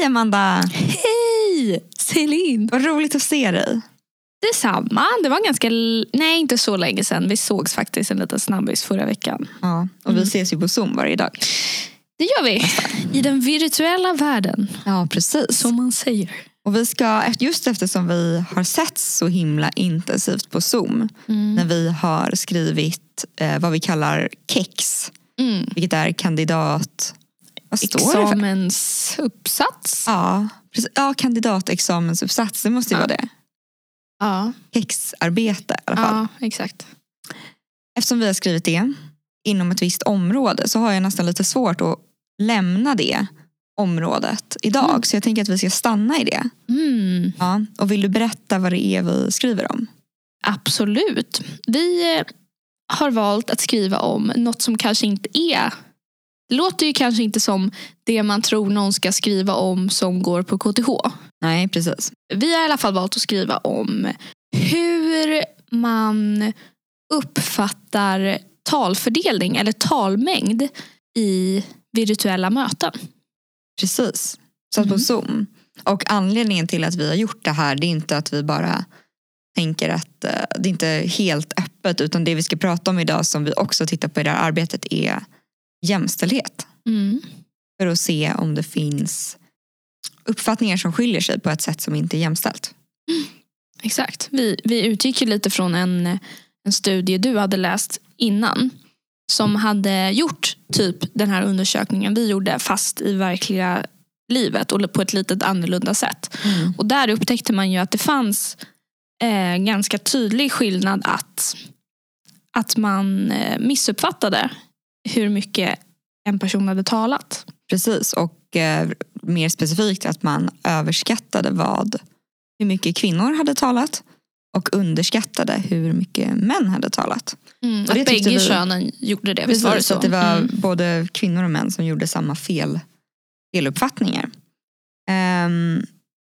Hej Amanda! Hej Celine! Vad roligt att se dig. Detsamma. Det var ganska, nej inte så länge sedan. Vi sågs faktiskt en liten snabbis förra veckan. Ja, och vi ses ju på Zoom varje dag. Det gör vi. I den virtuella världen. Ja, precis. Som man säger. Och vi ska, just eftersom vi har sett så himla intensivt på Zoom när vi har skrivit eh, vad vi kallar KEX, Mm. vilket är kandidat... Vad? Examensuppsats. Ja, precis. ja, kandidatexamensuppsats, det måste ju Ja. vara det. Ja. KEX-arbete i alla fall. ja, exakt. Eftersom vi har skrivit det inom ett visst område så har jag nästan lite svårt att lämna det området idag. Mm. Så jag tänker att vi ska stanna i det. Mm. Ja. Och vill du berätta vad det är vi skriver om? Absolut. Vi eh, har valt att skriva om något som kanske inte är det låter ju kanske inte som det man tror någon ska skriva om som går på KTH. Nej, precis. Vi har i alla fall valt att skriva om hur man uppfattar talfördelning eller talmängd i virtuella möten. Precis. Så att på Mm. Zoom. Och anledningen till att vi har gjort det här det är inte att vi bara tänker att eh, det inte är helt öppet utan det vi ska prata om idag som vi också tittar på i det här arbetet är jämställdhet. Mm. För att se om det finns uppfattningar som skiljer sig på ett sätt som inte är jämställt. Exakt. Vi, vi utgick ju lite från en, en studie du hade läst innan. Som hade gjort typ den här undersökningen vi gjorde fast i verkliga livet och på ett lite annorlunda sätt. Och där upptäckte man ju att det fanns eh, ganska tydlig skillnad att, att man eh, missuppfattade hur mycket en person hade talat. Precis, och eh, mer specifikt att man överskattade vad, hur mycket kvinnor hade talat och underskattade hur mycket män hade talat. Mm, Och att bägge vi- könen gjorde det. Visst var det så? att det var Mm. både kvinnor och män som gjorde samma fel, feluppfattningar. Ehm,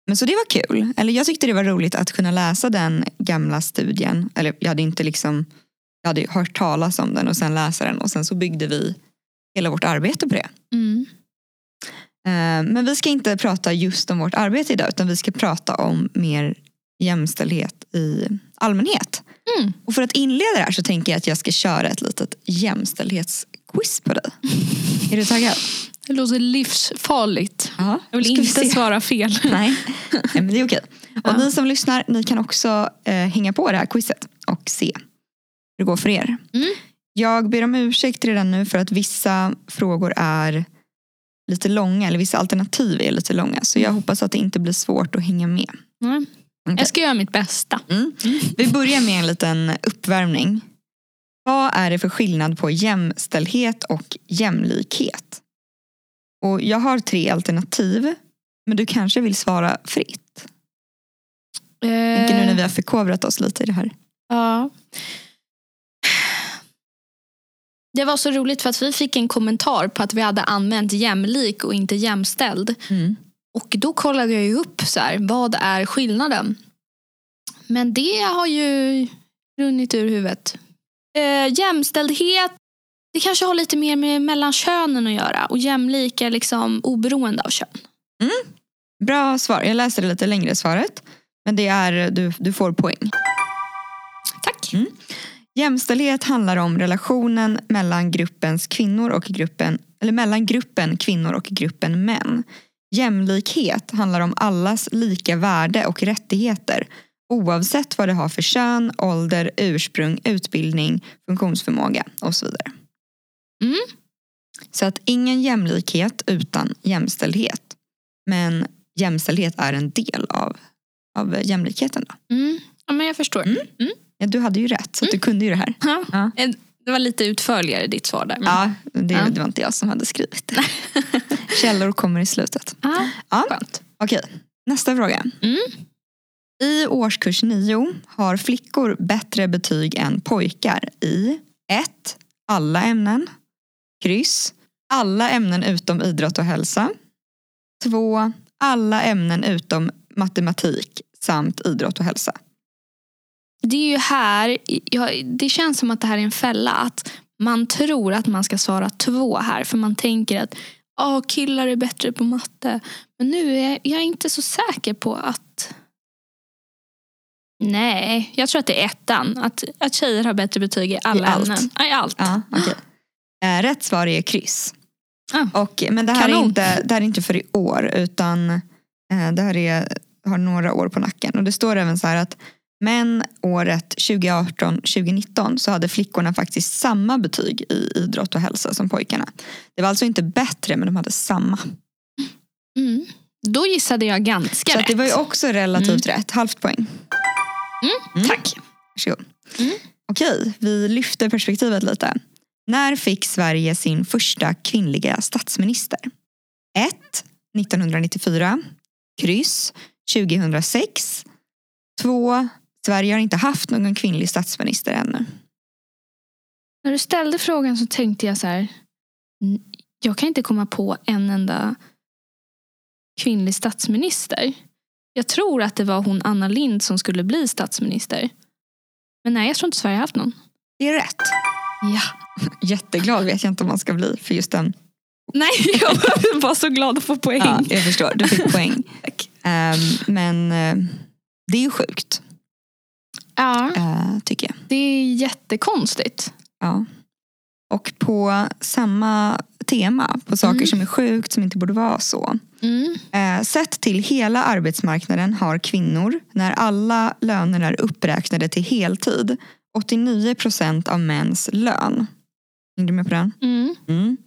men så det var kul. Eller jag tyckte det var roligt att kunna läsa den gamla studien. Eller jag hade inte liksom, jag hade hört talas om den och sen läsa den och sen så byggde vi hela vårt arbete på det. Mm. Ehm, men vi ska inte prata just om vårt arbete idag utan vi ska prata om mer jämställdhet i allmänhet. Mm. Och för att inleda det här så tänker jag att jag ska köra ett litet jämställdhetsquiz på dig. Är du taggad? Det låter livsfarligt. Ja, Jag vill inte se. svara fel. Nej. Nej, men det är okej. Och Ja. ni som lyssnar, ni kan också eh, hänga på det här quizet och se det går för er. Mm. Jag ber om ursäkt redan nu för att vissa frågor är lite långa, eller vissa alternativ är lite långa. Så jag hoppas att det inte blir svårt att hänga med. Mm. Okej. Jag ska göra mitt bästa. Mm. Vi börjar med en liten uppvärmning. Vad är det för skillnad på jämställdhet och jämlikhet? Och jag har tre alternativ, men du kanske vill svara fritt? Tänker nu när vi har förkovrat oss lite i det här. Ja. Det var så roligt för att vi fick en kommentar på att vi hade använt jämlik och inte jämställd. Och då kollade jag ju upp så här, vad är skillnaden? Men det har ju runnit ur huvudet. Eh, jämställdhet, det kanske har lite mer med mellan könen att göra. Och jämlik är liksom oberoende av kön. Bra svar. Jag läser det lite längre svaret. Men det är, du, du får poäng. Tack. Mm. Jämställdhet handlar om relationen mellan gruppens kvinnor och gruppen, eller mellan gruppen kvinnor och gruppen män. Jämlikhet handlar om allas lika värde och rättigheter oavsett vad det har för kön, ålder, ursprung, utbildning, funktionsförmåga och så vidare. Mm. Så att ingen jämlikhet utan jämställdhet. Men jämställdhet är en del av, av jämlikheten. Då. Mm. Ja, men jag förstår. Mm. Ja, du hade ju rätt, så att du kunde ju det här. Ja. Ja. Eh, Det var lite utförligare ditt svar där. men- Ja, det, Ja. det var inte jag som hade skrivit det. Källor kommer i slutet. Ja, Ja. skönt. Okej, nästa fråga. Mm. I årskurs 9 har flickor bättre betyg än pojkar i 1. Alla ämnen. Kryss. Alla ämnen utom idrott och hälsa. 2. Alla ämnen utom matematik samt idrott och hälsa. Det är ju här, ja, det känns som att det här är en fälla. Att man tror att man ska svara två här. För man tänker att ja killar är bättre på matte. Men nu är jag inte så säker på att Nej, jag tror att det är ettan. Att, att tjejer har bättre betyg i alla I allt. ämnen. Ja, I allt. Ja, okej. Eh, Rätt svar är kryss. Ah. Och, men det här, är inte, det här är inte för i år utan eh, det här är, har några år på nacken. Och det står även så här att men året 2018-2019 så hade flickorna faktiskt samma betyg i idrott och hälsa som pojkarna. Det var alltså inte bättre men de hade samma. Mm. Då gissade jag ganska Så rätt. att det var ju också relativt rätt. Halvt poäng. Mm. Tack. Varsågod. Mm. Okej, vi lyfter perspektivet lite. När fick Sverige sin första kvinnliga statsminister? 1. 1994. Kryss. 2006. 2. Sverige har inte haft någon kvinnlig statsminister ännu. När du ställde frågan så tänkte jag så här. "N- Jag kan inte komma på en enda kvinnlig statsminister. Jag tror att det var hon Anna Lind som skulle bli statsminister. Men nej, jag tror inte Sverige har haft någon. Det är rätt. Ja. Jätteglad vet jag inte om man ska bli för just den. Nej, jag var så glad att få poäng. Ja, jag förstår, du fick poäng. Ehm, men eh, det är ju sjukt, Ja, eh, tycker jag. det är jättekonstigt. Ja. Och på samma tema, på saker Mm. som är sjukt som inte borde vara så. Mm. Eh, sett till hela arbetsmarknaden har kvinnor, när alla löner är uppräknade till heltid, 89 procent av mäns lön. Är du med på den? Mm. Mm.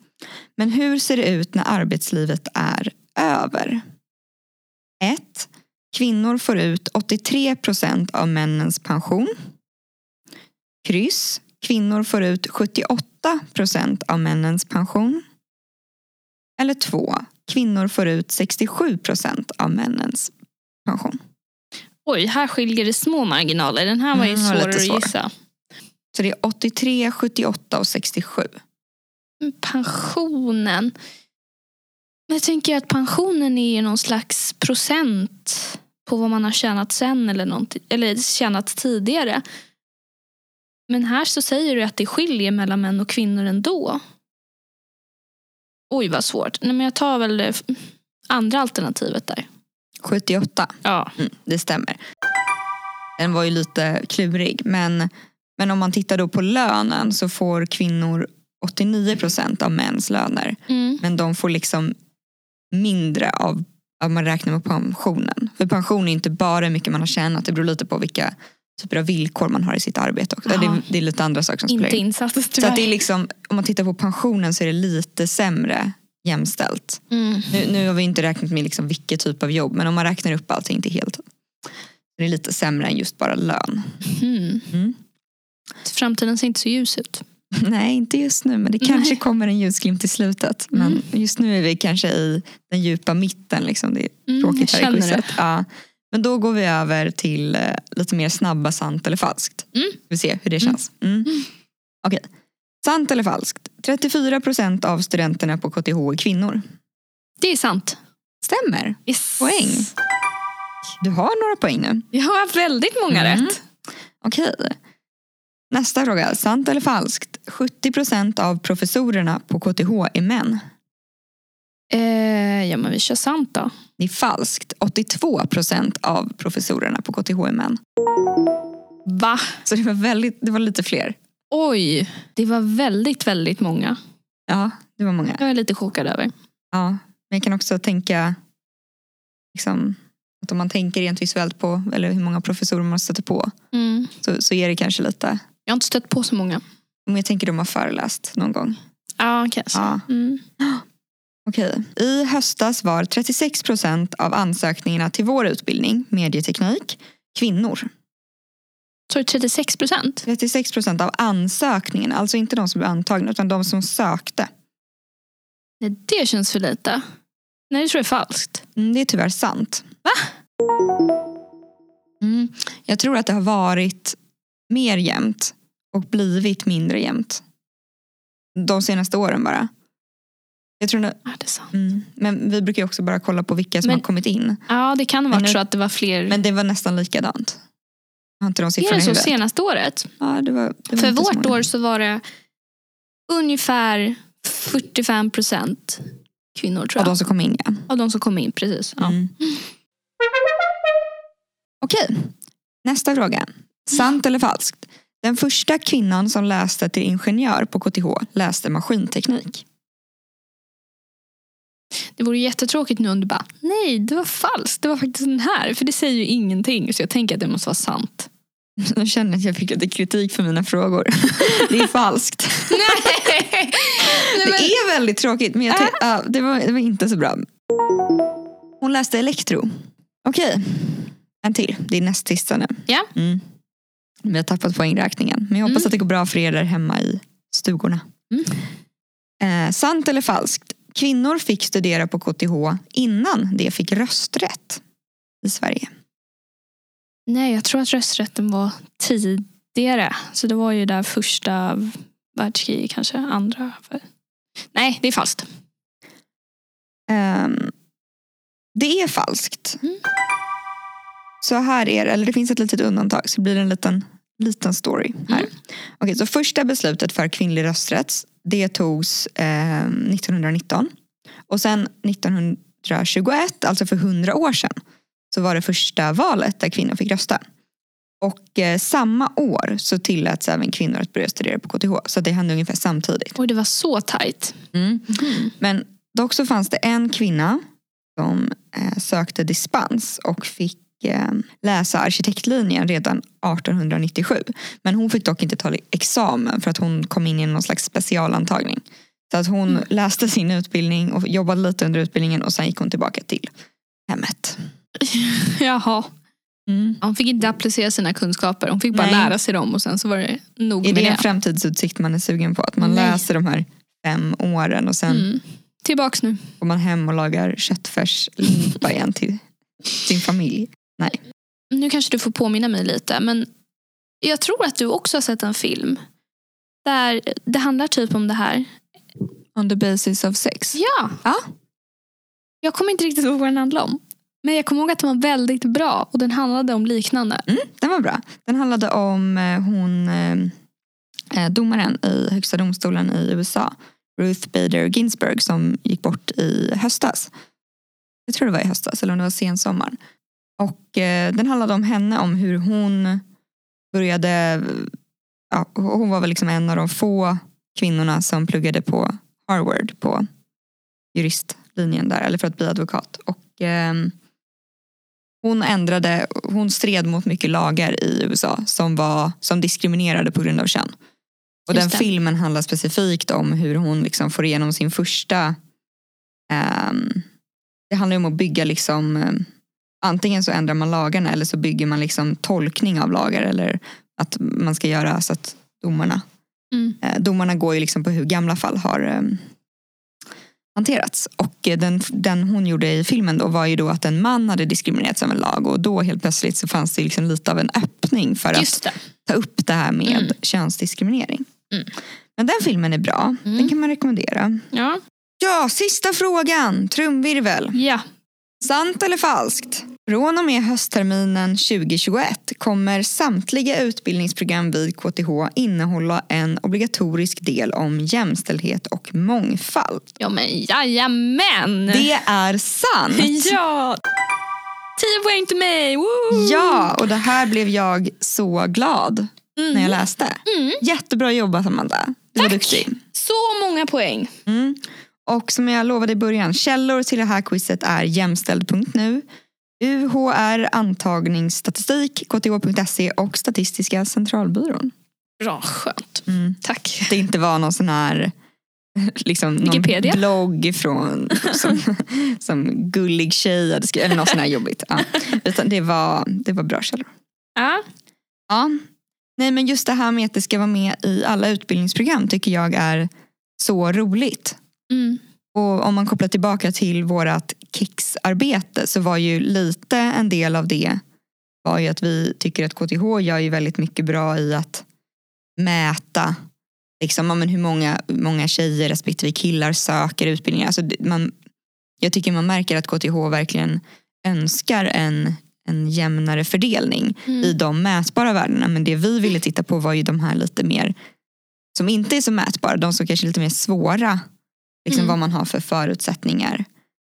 Men hur ser det ut när arbetslivet är över? 1. Kvinnor får ut 83 procent av männens pension. Kryss. Kvinnor får ut 78 procent av männens pension. Eller 2. Kvinnor får ut 67 procent av männens pension. Oj, här skiljer det små marginaler. Den här var ju Mm, var svårare svår. att gissa. Så det är 83, 78 och 67. Pensionen. Jag tänker att pensionen är ju någon slags procent på vad man har tjänat sen eller, eller tjänat tidigare. Men här så säger du att det skiljer mellan män och kvinnor ändå. Oj vad svårt. Nej, men jag tar väl det andra alternativet där. 78. Ja. Mm, det stämmer. Den var ju lite klurig. Men, men om man tittar då på lönen så får kvinnor 89 procent av mäns löner. Mm. Men de får liksom mindre av om man räknar med pensionen. För pension är inte bara hur mycket man har tjänat. Det beror lite på vilka typer av villkor man har i sitt arbete. Också. Det, är, det är lite andra saker som spelar in. Så att det är liksom, om man tittar på pensionen så är det lite sämre jämställt. Mm. Nu, nu har vi inte räknat med liksom vilket typ av jobb men om man räknar upp allting till helt. Det är lite sämre än just bara lön. Mm. Mm. Framtiden ser inte så ljus ut. Nej, inte just nu men det kanske Nej. kommer en ljusglimt i slutet. Men Mm. just nu är vi kanske i den djupa mitten. Liksom. Det är Mm, tråkigt här i quizet. Ja. Men då går vi över till eh, lite mer snabba sant eller falskt. Mm. Vi ser hur det känns. Mm. Okej. Sant eller falskt? 34 procent av studenterna på KTH är kvinnor. Det är sant. Stämmer. Yes. Poäng. Du har några poäng nu. Jag har väldigt många Mm. rätt. Okej. Nästa fråga. Sant eller falskt? 70 procent av professorerna på KTH är män. Eh, ja men vi kör sant då. Det är falskt. 82 procent av professorerna på KTH är män. Va? Så det var, väldigt, det var lite fler. Oj, det var väldigt, väldigt många. Ja, det var många. Jag är lite chockad över. Ja, men jag kan också tänka liksom, att om man tänker rent visuellt på eller hur många professorer man stöter på Mm. så, så är det kanske lite, Jag har inte stött på så många. om jag tänker de har föreläst någon gång. Ja, kanske. Ja. Mm. Okej. I höstas var 36 procent av ansökningarna till vår utbildning, medieteknik, kvinnor. Så är det 36 procent? 36 procent av ansökningarna, alltså inte de som blev antagna utan de som sökte. Nej, det känns för lite. Nej, det tror jag är falskt. Mm, det är tyvärr sant. Va? Mm. Jag tror att det har varit mer jämnt och blivit mindre jämnt. De senaste åren bara. Jag tror det, Ja, det är sant. mm. Men vi brukar också bara kolla på vilka som Men- har kommit in. Ja, det kan nu- så att det var fler. Men det var nästan likadant. Jag har inte de är siffrorna det i så senaste året? Ja, det var, det var För vårt år så var det ungefär 45 procent kvinnor tror Av jag. de som kom in ja. Av de som kom in, precis. Ja. Mm. Okej, nästa fråga. Sant eller falskt? Den första kvinnan som läste till ingenjör på KTH läste maskinteknik. Det vore jättetråkigt nu om du bara, nej det var falskt, det var faktiskt den här. För det säger ju ingenting. Så jag tänker att det måste vara sant. Nu känner jag att jag fick lite kritik för mina frågor. Det är falskt. nej! Det är väldigt tråkigt men jag ja, det, var, det var inte så bra. Hon läste elektro. Okej, en till. Det är näst sista nu. Ja. Mm. Vi har tappat poängräkningen. Men jag hoppas Mm. att det går bra för er där hemma i stugorna. Mm. Eh, sant eller falskt? Kvinnor fick studera på KTH innan de fick rösträtt i Sverige. Nej, jag tror att rösträtten var tidigare. Så det var ju där första världskriget kanske, andra. Nej, det är falskt. Ehm, det är falskt. Mm. Så här är det, eller det finns ett litet undantag så blir det en liten, liten story här. Mm. Okej, så första beslutet för kvinnlig rösträtt det togs eh, 1919. Och sen 1921, alltså för 100 år sedan, så var det första valet där kvinnor fick rösta. Och eh, samma år så tilläts även kvinnor att börja studera på KTH. Så det hände ungefär samtidigt. Oj, det var så tajt. Men dock så fanns det en kvinna som eh, sökte dispens och fick läsa arkitektlinjen redan 1897. Men hon fick dock inte ta examen för att hon kom in i någon slags specialantagning. Så att hon Mm. läste sin utbildning och jobbade lite under utbildningen och sen gick hon tillbaka till hemmet. Jaha. Hon fick inte applicera sina kunskaper. Hon fick bara Nej. lära sig dem och sen så var det nog Är med det en det. framtidsutsikt man är sugen på? Att man Nej. läser de här fem åren och sen Mm. Tillbaks nu. går man hem och lagar köttfärslimpa igen till sin familj. Nu kanske du får påminna mig lite. Men jag tror att du också har sett en film. Där det handlar typ om det här. On the basis of sex. Ja. Ja. Jag kommer inte riktigt ihåg vad den handlade om. Men jag kommer ihåg att den var väldigt bra. Och den handlade om liknande. Mm, den var bra. Den handlade om eh, hon eh, eh, domaren i högsta domstolen i USA. Ruth Bader Ginsburg som gick bort i höstas. Jag tror det var i höstas eller om det var sensommaren. Och eh, den handlade om henne, om hur hon började, ja, hon var väl liksom en av de få kvinnorna som pluggade på Harvard på juristlinjen där, eller för att bli advokat. Och ehm, hon ändrade, hon stred mot mycket lagar i USA som, var, som diskriminerade på grund av kön. Och Just den det. filmen handlar specifikt om hur hon liksom får igenom sin första ehm, det handlar om att bygga liksom ehm, antingen så ändrar man lagarna eller så bygger man liksom tolkning av lagar eller att man ska göra så att domarna Mm. eh, domarna går ju liksom på hur gamla fall har ehm, hanterats. Och eh, den, den hon gjorde i filmen då var ju då att en man hade diskriminerats av en lag och då helt plötsligt så fanns det liksom lite av en öppning för att ta upp det här med Mm. könsdiskriminering. Mm. Men den filmen är bra, Mm. den kan man rekommendera. Ja. Ja, sista frågan, trumvirvel. ja. Sant eller falskt? Från och med höstterminen 2021 kommer samtliga utbildningsprogram vid KTH innehålla en obligatorisk del om jämställdhet och mångfald. Ja men jajamän! Det är sant! Ja! 10 poäng till mig! Woo! Ja, och det här blev jag så glad när jag läste. Mm. Jättebra jobbat Amanda. Du var Tack. duktig. Så många poäng. Mm. Och som jag lovade i början, källor till det här quizet är jämställd.nu, UHR antagningsstatistik, KTH.se och Statistiska centralbyrån. Bra, skönt. Mm. Tack. Det inte var någon sån här liksom, någon Wikipedia? blogg från, som, som gullig tjej hade skrivit, eller något sånt här jobbigt. Ja. Utan det var, det var bra källor. Ja. Ja. Nej men just det här med att det ska vara med i alla utbildningsprogram tycker jag är så roligt. Mm. Och om man kopplar tillbaka till vårt KIX-arbete så var ju lite en del av det var ju att vi tycker att KTH gör ju väldigt mycket bra i att mäta liksom, men hur många, många tjejer respektive killar söker utbildningar. Alltså, man, jag tycker man märker att KTH verkligen önskar en, en jämnare fördelning Mm. i de mätbara värdena. Men det vi ville titta på var ju de här lite mer som inte är så mätbara. De som kanske är lite mer svåra liksom Mm. vad man har för förutsättningar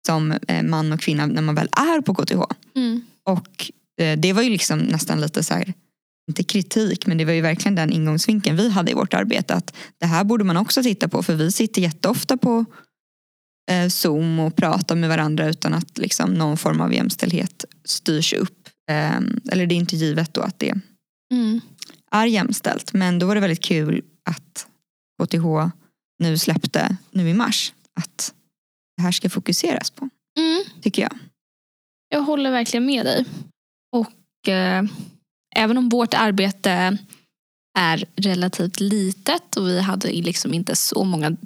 som eh, man och kvinna när man väl är på KTH. Mm. Och eh, det var ju liksom nästan lite så här, inte kritik, men det var ju verkligen den ingångsvinkeln vi hade i vårt arbete. Att det här borde man också titta på, för vi sitter jätteofta på eh, Zoom och pratar med varandra utan att liksom någon form av jämställdhet styrs upp. Eh, eller det är inte givet då att det Mm. är jämställt. Men då var det väldigt kul att KTH nu släppte, nu i mars, att det här ska fokuseras på, Mm. tycker jag. Jag håller verkligen med dig. Och eh, även om vårt arbete är relativt litet och vi hade liksom inte så många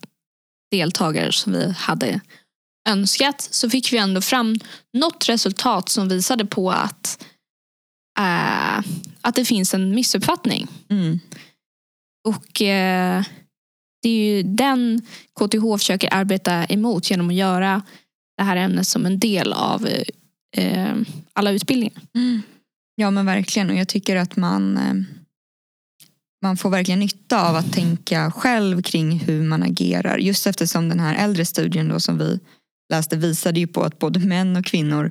deltagare som vi hade önskat så fick vi ändå fram något resultat som visade på att, eh, att det finns en missuppfattning. Mm. Och eh, det är ju den KTH försöker arbeta emot genom att göra det här ämnet som en del av eh, alla utbildningar. Mm. Ja men verkligen och jag tycker att man eh, man får verkligen nytta av att tänka själv kring hur man agerar. Just eftersom den här äldre studien då som vi läste visade ju på att både män och kvinnor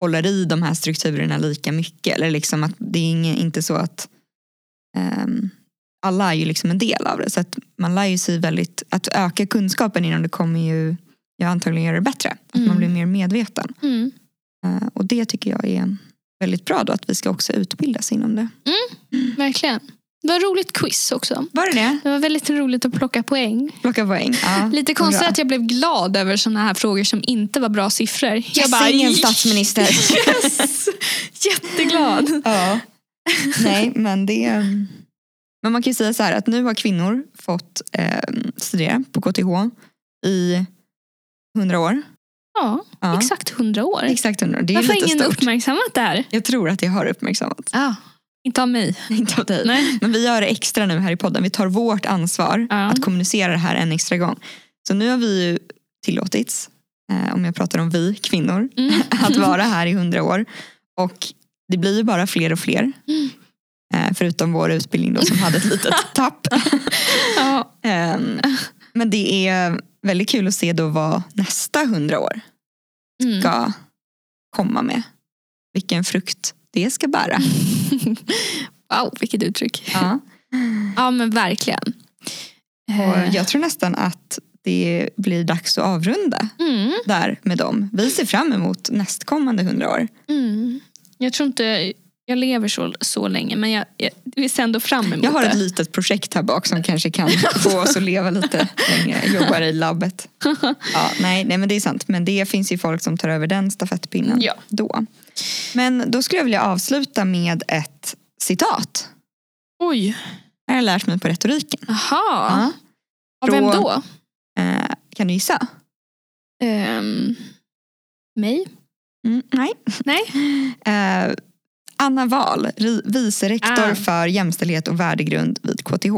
håller i de här strukturerna lika mycket. Eller liksom att det är inte så att ehm, alla är ju liksom en del av det. Så att man lär ju sig väldigt, att öka kunskapen inom det kommer ju jag antagligen göra det bättre. Att Mm. man blir mer medveten. Mm. Eh, och det tycker jag är väldigt bra då att vi ska också utbildas inom det. Verkligen. Det var roligt quiz också. Var det det? Det var väldigt roligt att plocka poäng. Plocka poäng. Ja. Lite konstigt Bra. att jag blev glad över såna här frågor som inte var bra siffror. Yes, jag bara, ingen statsminister. Yes! Jätteglad. ja. Nej, men det... Men man kan ju säga så här att nu har kvinnor fått eh, studera på KTH i 100 år. Ja, Ja. exakt hundra år. Exakt 100 år. Det är Varför har ingen stort. uppmärksammat det här? Jag tror att det har uppmärksammats. Ah, inte av mig. Inte av dig. Nej. Men vi gör det extra nu här i podden. Vi tar vårt ansvar Ja. att kommunicera det här en extra gång. Så nu har vi ju tillåtits, eh, om jag pratar om vi kvinnor, Mm. att vara här i hundra år. Och det blir ju bara fler och fler. Mm. Eh, förutom vår utbildning då som hade ett litet tapp. Ja. Ehm, men det är väldigt kul att se då vad nästa hundra år Mm. ska komma med. Vilken frukt det ska bära. Wow, vilket uttryck. Ja. Ja men verkligen. Och Eh, jag tror nästan att det blir dags att avrunda mm, där med dem. Vi ser fram emot nästkommande hundra år. mm. Jag tror inte jag lever så, så länge men jag, jag vi ser ändå fram emot Jag har det. ett litet projekt här bak som kanske kan få oss att leva lite längre. Jag jobbar i labbet. Ja, nej, nej men det är sant. Men det finns ju folk som tar över den stafettpinnen Ja. då. Men då skulle jag vilja avsluta med ett citat. Oj, Jag har lärt mig på retoriken. jaha. Ja. Av vem Då-? Eh, kan du gissa? Ehm, mig? Mm, nej. Nej. Eh, Anna Wahl, ri- vice rektor Ah. för jämställdhet och värdegrund vid KTH.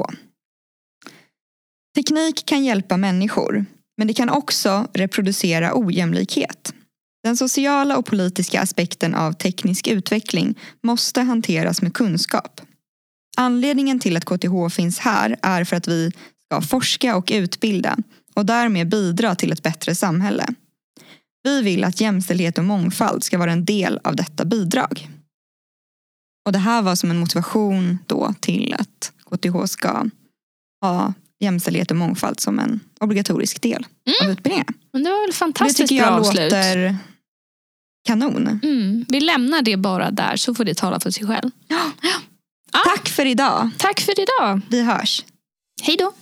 Teknik kan hjälpa människor, men det kan också reproducera ojämlikhet. Den sociala och politiska aspekten av teknisk utveckling måste hanteras med kunskap. Anledningen till att KTH finns här är för att vi ska forska och utbilda och därmed bidra till ett bättre samhälle. Vi vill att jämställdhet och mångfald ska vara en del av detta bidrag. Och det här var som en motivation då till att KTH ska ha jämställdhet och mångfald som en obligatorisk del av utbildningen. Men det var väl Det fantastiskt tycker jag bra avslut. låter kanon. Mm, vi lämnar det bara där så får det tala för sig själv. Tack för idag. Tack för idag. Vi hörs. Hej då.